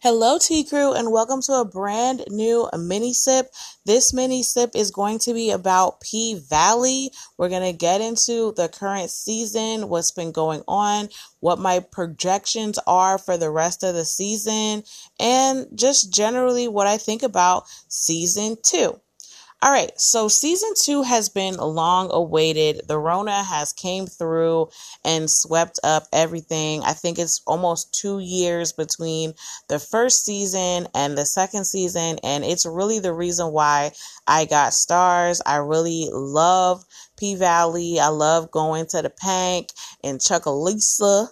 Hello, Tea Crew, and welcome to a brand new mini sip. This mini sip is going to be about P Valley. We're going to get into the current season, what's been going on, what my projections are for the rest of the season, and just generally what I think about season two. All right, so season two has been long awaited. The Rona has came through and swept up everything. I think it's almost two years between the first season and the second season, and it's really the reason why I got Starz. I really love P Valley. I love going to the Pynk and Chucalissa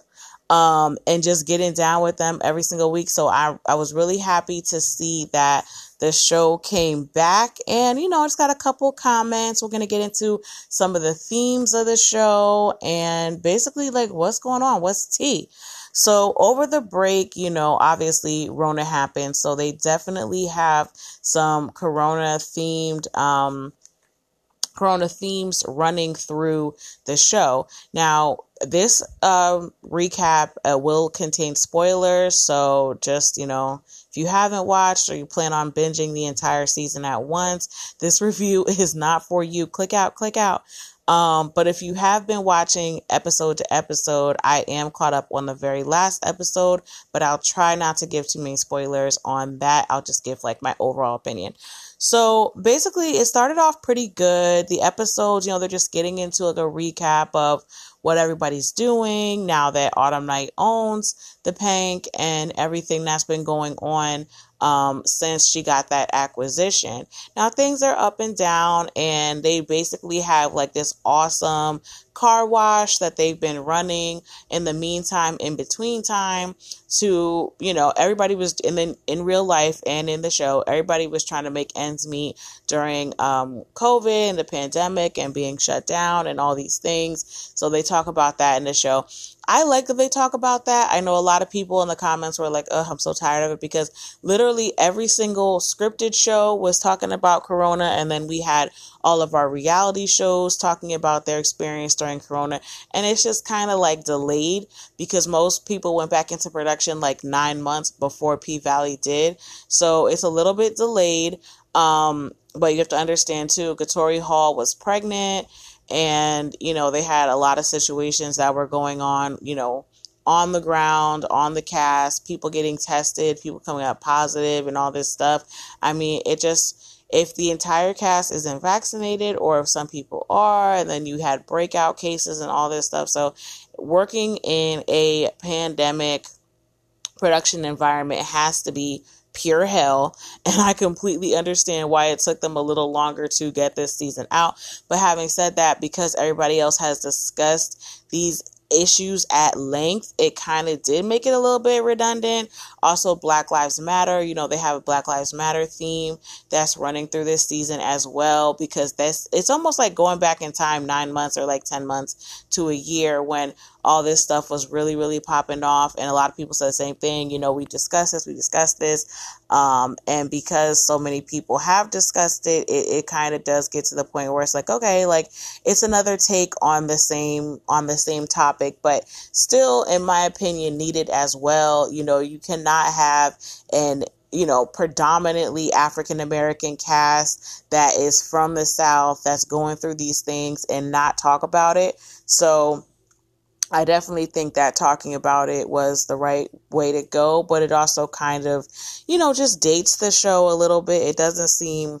um, and just getting down with them every single week. So I, I was really happy to see that the show came back. And you know it's got a couple comments. We're going to get into some of the themes of the show and basically like what's going on? What's tea? So over the break you know obviously rona happened. So they definitely have some corona themed um corona themes running through the show. Now this um, recap uh, will contain spoilers so just you know if you haven't watched or you plan on binging the entire season at once, this review is not for you. Click out, click out. Um, but if you have been watching episode to episode, I am caught up on the very last episode, but I'll try not to give too many spoilers on that. I'll just give like my overall opinion. So basically, it started off pretty good. The episodes, you know, they're just getting into like a recap of what everybody's doing now that Autumn Night owns the Pynk and everything that's been going on um, since she got that acquisition. Now things are up and down, and they basically have like this awesome car wash that they've been running in the meantime, in between time, to you know everybody was in the, in real life and in the show, everybody was trying to make ends meet during um, COVID and the pandemic and being shut down and all these things. So they talk about that in the show. I like that they talk about that. I know a lot of people in the comments were like, oh, I'm so tired of it because literally every single scripted show was talking about Corona. And then we had all of our reality shows talking about their experience during Corona. And it's just kind of like delayed because most people went back into production like nine months before P Valley did. So it's a little bit delayed. Um, but you have to understand too, Katori Hall was pregnant and you know they had a lot of situations that were going on you know on the ground on the cast people getting tested people coming out positive and all this stuff. I mean it just if the entire cast isn't vaccinated or if some people are and then you had breakout cases and all this stuff. So working in a pandemic production environment has to be pure hell. And I completely understand why it took them a little longer to get this season out. But having said that, because everybody else has discussed these issues at length, it kind of did make it a little bit redundant. Also, Black Lives Matter, you know, they have a Black Lives Matter theme that's running through this season as well because that's it's almost like going back in time 9 months or like 10 months to a year when all this stuff was really, really popping off. And a lot of people said the same thing. You know, we discussed this, we discussed this. Um, and because so many people have discussed it, it, it kind of does get to the point where it's like, okay, like it's another take on the same, on the same topic, but still, in my opinion, needed as well. You know, you cannot have an you know, predominantly African American cast that is from the South that's going through these things and not talk about it. So, I definitely think that talking about it was the right way to go, but it also kind of, you know, just dates the show a little bit. It doesn't seem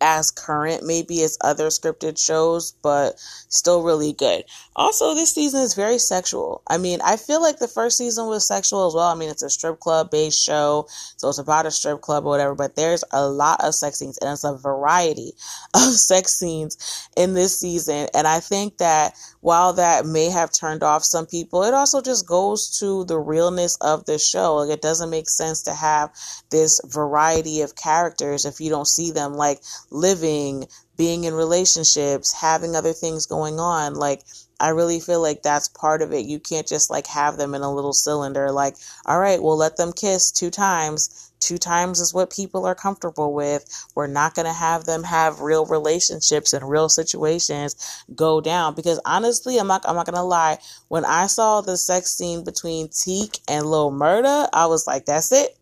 as current maybe as other scripted shows, but still really good. Also, this season is very sexual. I mean, I feel like the first season was sexual as well. I mean, it's a strip club based show, so it's about a strip club or whatever, but there's a lot of sex scenes and it's a variety of sex scenes in this season. And I think that while that may have turned off some people, it also just goes to the realness of the show. Like, it doesn't make sense to have this variety of characters if you don't see them like living, being in relationships, having other things going on. Like, I really feel like that's part of it. You can't just like have them in a little cylinder, like, all right, we'll let them kiss two times two times is what people are comfortable with. We're not going to have them have real relationships and real situations go down because honestly, I'm not I'm not going to lie, when I saw the sex scene between Teak and Lil Murda, I was like, that's it.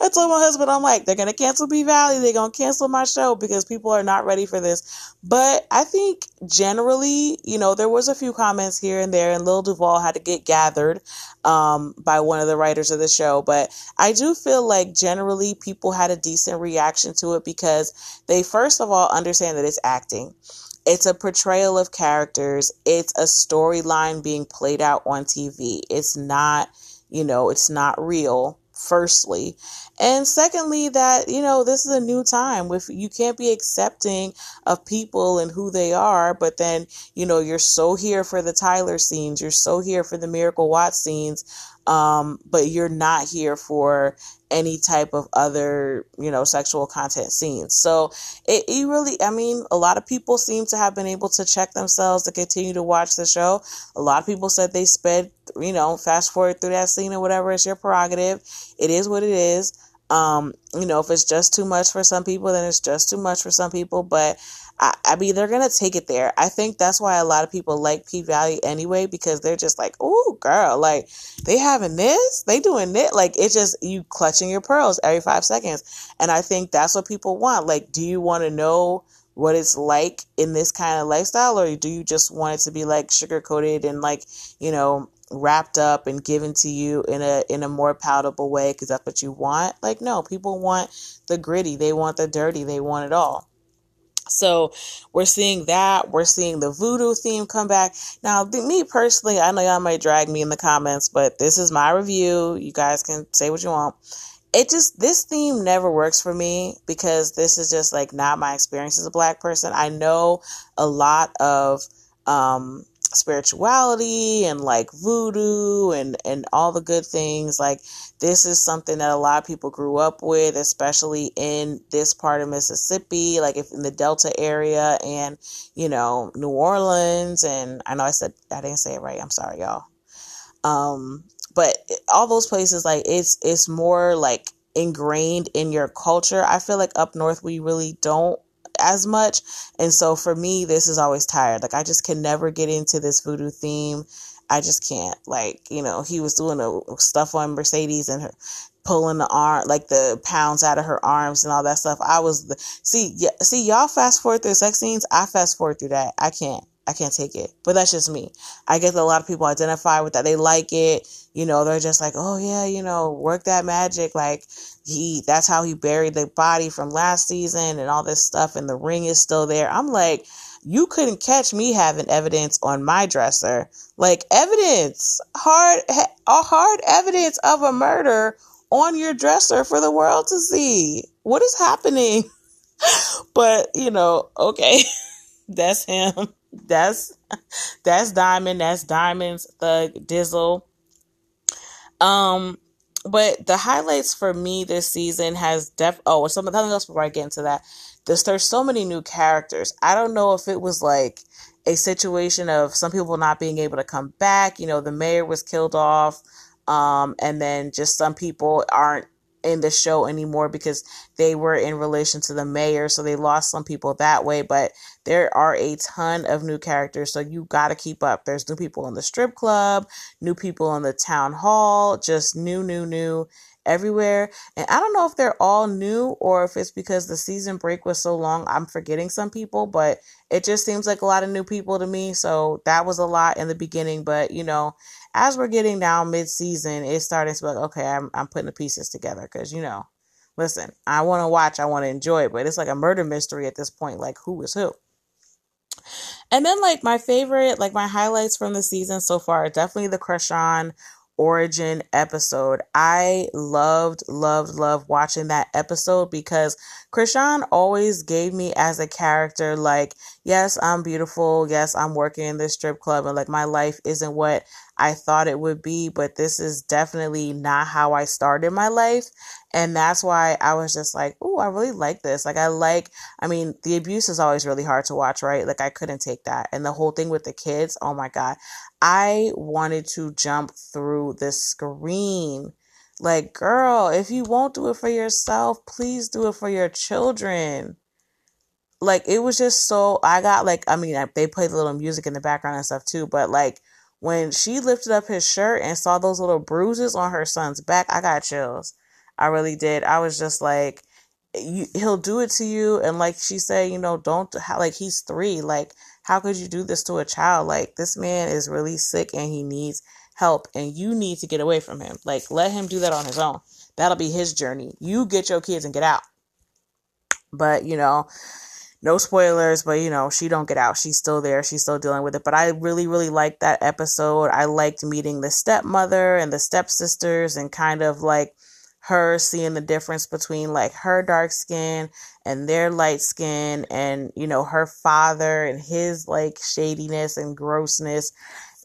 I told my husband, I'm like, they're going to cancel P Valley. They're going to cancel my show because people are not ready for this. But I think generally, you know, there was a few comments here and there, and Lil Duval had to get gathered um, by one of the writers of the show. But I do feel like generally people had a decent reaction to it because they, first of all, understand that it's acting. It's a portrayal of characters. It's a storyline being played out on TV. It's not, you know, it's not real firstly. And secondly that you know this is a new time. With you can't be accepting of people and who they are but then you know you're so here for the tyler scenes you're so here for the miracle watts scenes um, but you're not here for any type of other, you know, sexual content scenes. So it, it really, I mean, a lot of people seem to have been able to check themselves to continue to watch the show. A lot of people said they sped, you know, fast forward through that scene or whatever. It's your prerogative. It is what it is. Um, you know, if it's just too much for some people, then it's just too much for some people. But I, I mean, they're gonna take it there. I think that's why a lot of people like P Valley anyway because they're just like, "Oh, girl, like they having this, they doing it." Like it's just you clutching your pearls every five seconds, and I think that's what people want. Like, do you want to know what it's like in this kind of lifestyle, or do you just want it to be like sugar coated and like you know wrapped up and given to you in a in a more palatable way because that's what you want? Like, no, people want the gritty, they want the dirty, they want it all. So we're seeing that. We're seeing the voodoo theme come back. Now, me personally, I know y'all might drag me in the comments, but this is my review. You guys can say what you want. It just, this theme never works for me because this is just like not my experience as a black person. I know a lot of, um, spirituality and like voodoo and and all the good things. Like this is something that a lot of people grew up with especially in this part of Mississippi like if in the Delta area and you know New Orleans and I know I said I didn't say it right. I'm sorry y'all. Um but all those places like it's it's more like ingrained in your culture. I feel like up north we really don't as much. And so for me, this is always tired. Like I just can never get into this voodoo theme. I just can't. Like, you know, he was doing a stuff on Mercedes and her pulling the arm like the pounds out of her arms and all that stuff. I was the, see yeah, see y'all fast forward through sex scenes. I fast forward through that. I can't. I can't take it. But that's just me. I that a lot of people identify with that. They like it. You know, they're just like, oh yeah, you know, work that magic. Like he, that's how he buried the body from last season and all this stuff. And the ring is still there. I'm like, you couldn't catch me having evidence on my dresser. Like evidence, hard, a hard evidence of a murder on your dresser for the world to see. What is happening? but you know, okay, that's him that's that's Diamond. That's Diamond's Thug Dizzle. Um, but the highlights for me this season has def. Oh, something else before I get into that. There's there's so many new characters. I don't know if it was like a situation of some people not being able to come back. You know, the mayor was killed off. Um, and then just some people aren't in the show anymore because they were in relation to the mayor, so they lost some people that way. But there are a ton of new characters, so you got to keep up. There's new people in the strip club, new people in the town hall, just new, new, new everywhere. And I don't know if they're all new or if it's because the season break was so long, I'm forgetting some people, but it just seems like a lot of new people to me. So that was a lot in the beginning, but you know, as we're getting down mid season, it's starting to be like, okay, I'm, I'm putting the pieces together because, you know, listen, I want to watch, I want to enjoy it, but it's like a murder mystery at this point. Like, who is who? And then, like, my favorite, like, my highlights from the season so far, definitely the Keyshawn origin episode. I loved, loved, loved watching that episode because Keyshawn always gave me as a character, like, yes, I'm beautiful. Yes, I'm working in this strip club and like my life isn't what I thought it would be, but this is definitely not how I started my life. And that's why I was just like, oh, I really like this. Like, I like, I mean, the abuse is always really hard to watch, right? Like, I couldn't take that. And the whole thing with the kids, oh my God, I wanted to jump through the screen. Like, girl, if you won't do it for yourself, please do it for your children like it was just so I got like I mean they played a little music in the background and stuff too, but like when she lifted up his shirt and saw those little bruises on her son's back, I got chills. I really did. I was just like, you, he'll do it to you, and like she said, you know, don't like he's three. Like, how could you do this to a child? Like, this man is really sick and he needs help, and you need to get away from him. Like, let him do that on his own. That'll be his journey. You get your kids and get out. But you know, no spoilers, but you know, she don't get out. She's still there. She's still dealing with it. But I really, really liked that episode. I liked meeting the stepmother and the stepsisters and kind of like her seeing the difference between like her dark skin and their light skin and you know her father and his like shadiness and grossness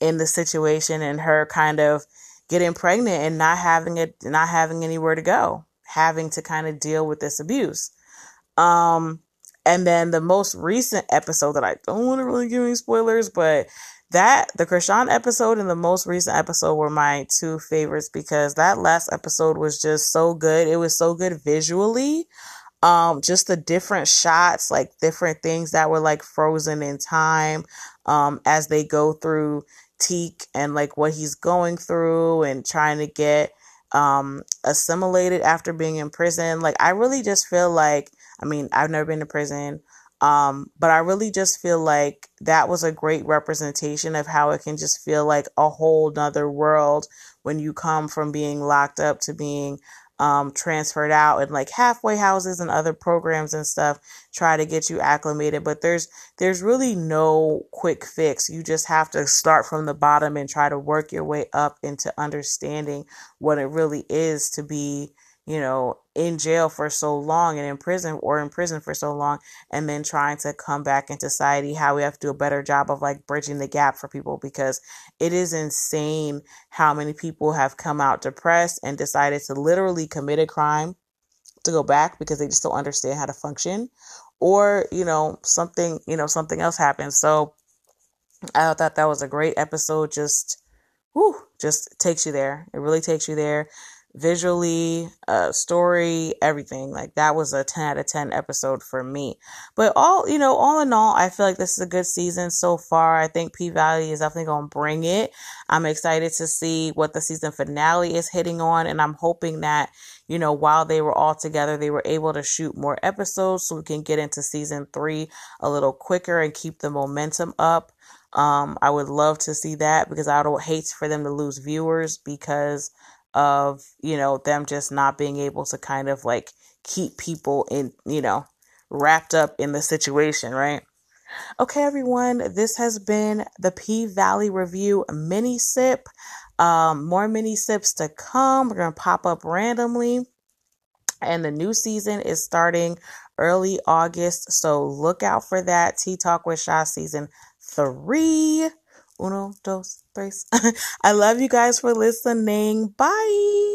in the situation and her kind of getting pregnant and not having it not having anywhere to go having to kind of deal with this abuse um and then the most recent episode that I don't want to really give any spoilers, but that the Keyshawn episode and the most recent episode were my two favorites because that last episode was just so good. It was so good visually. Um, just the different shots, like different things that were like frozen in time, um, as they go through Teak and like what he's going through and trying to get um assimilated after being in prison. Like I really just feel like I mean, I've never been to prison. Um, but I really just feel like that was a great representation of how it can just feel like a whole nother world when you come from being locked up to being um, transferred out and like halfway houses and other programs and stuff try to get you acclimated but there's there's really no quick fix you just have to start from the bottom and try to work your way up into understanding what it really is to be you know, in jail for so long and in prison or in prison for so long and then trying to come back into society, how we have to do a better job of like bridging the gap for people because it is insane how many people have come out depressed and decided to literally commit a crime to go back because they just don't understand how to function or, you know, something, you know, something else happens. So I thought that was a great episode. Just, whew, just takes you there. It really takes you there visually, uh, story, everything. Like that was a 10 out of 10 episode for me. But all, you know, all in all, I feel like this is a good season so far. I think P Valley is definitely going to bring it. I'm excited to see what the season finale is hitting on. And I'm hoping that, you know, while they were all together, they were able to shoot more episodes so we can get into season three a little quicker and keep the momentum up. Um, I would love to see that because I don't hate for them to lose viewers because of, you know, them just not being able to kind of like keep people in, you know, wrapped up in the situation, right? Okay, everyone, this has been the P Valley Review mini sip. Um, more mini sips to come. We're going to pop up randomly. And the new season is starting early August. So look out for that. Tea Talk with Sha season three. Uno, dos, tres. I love you guys for listening. Bye.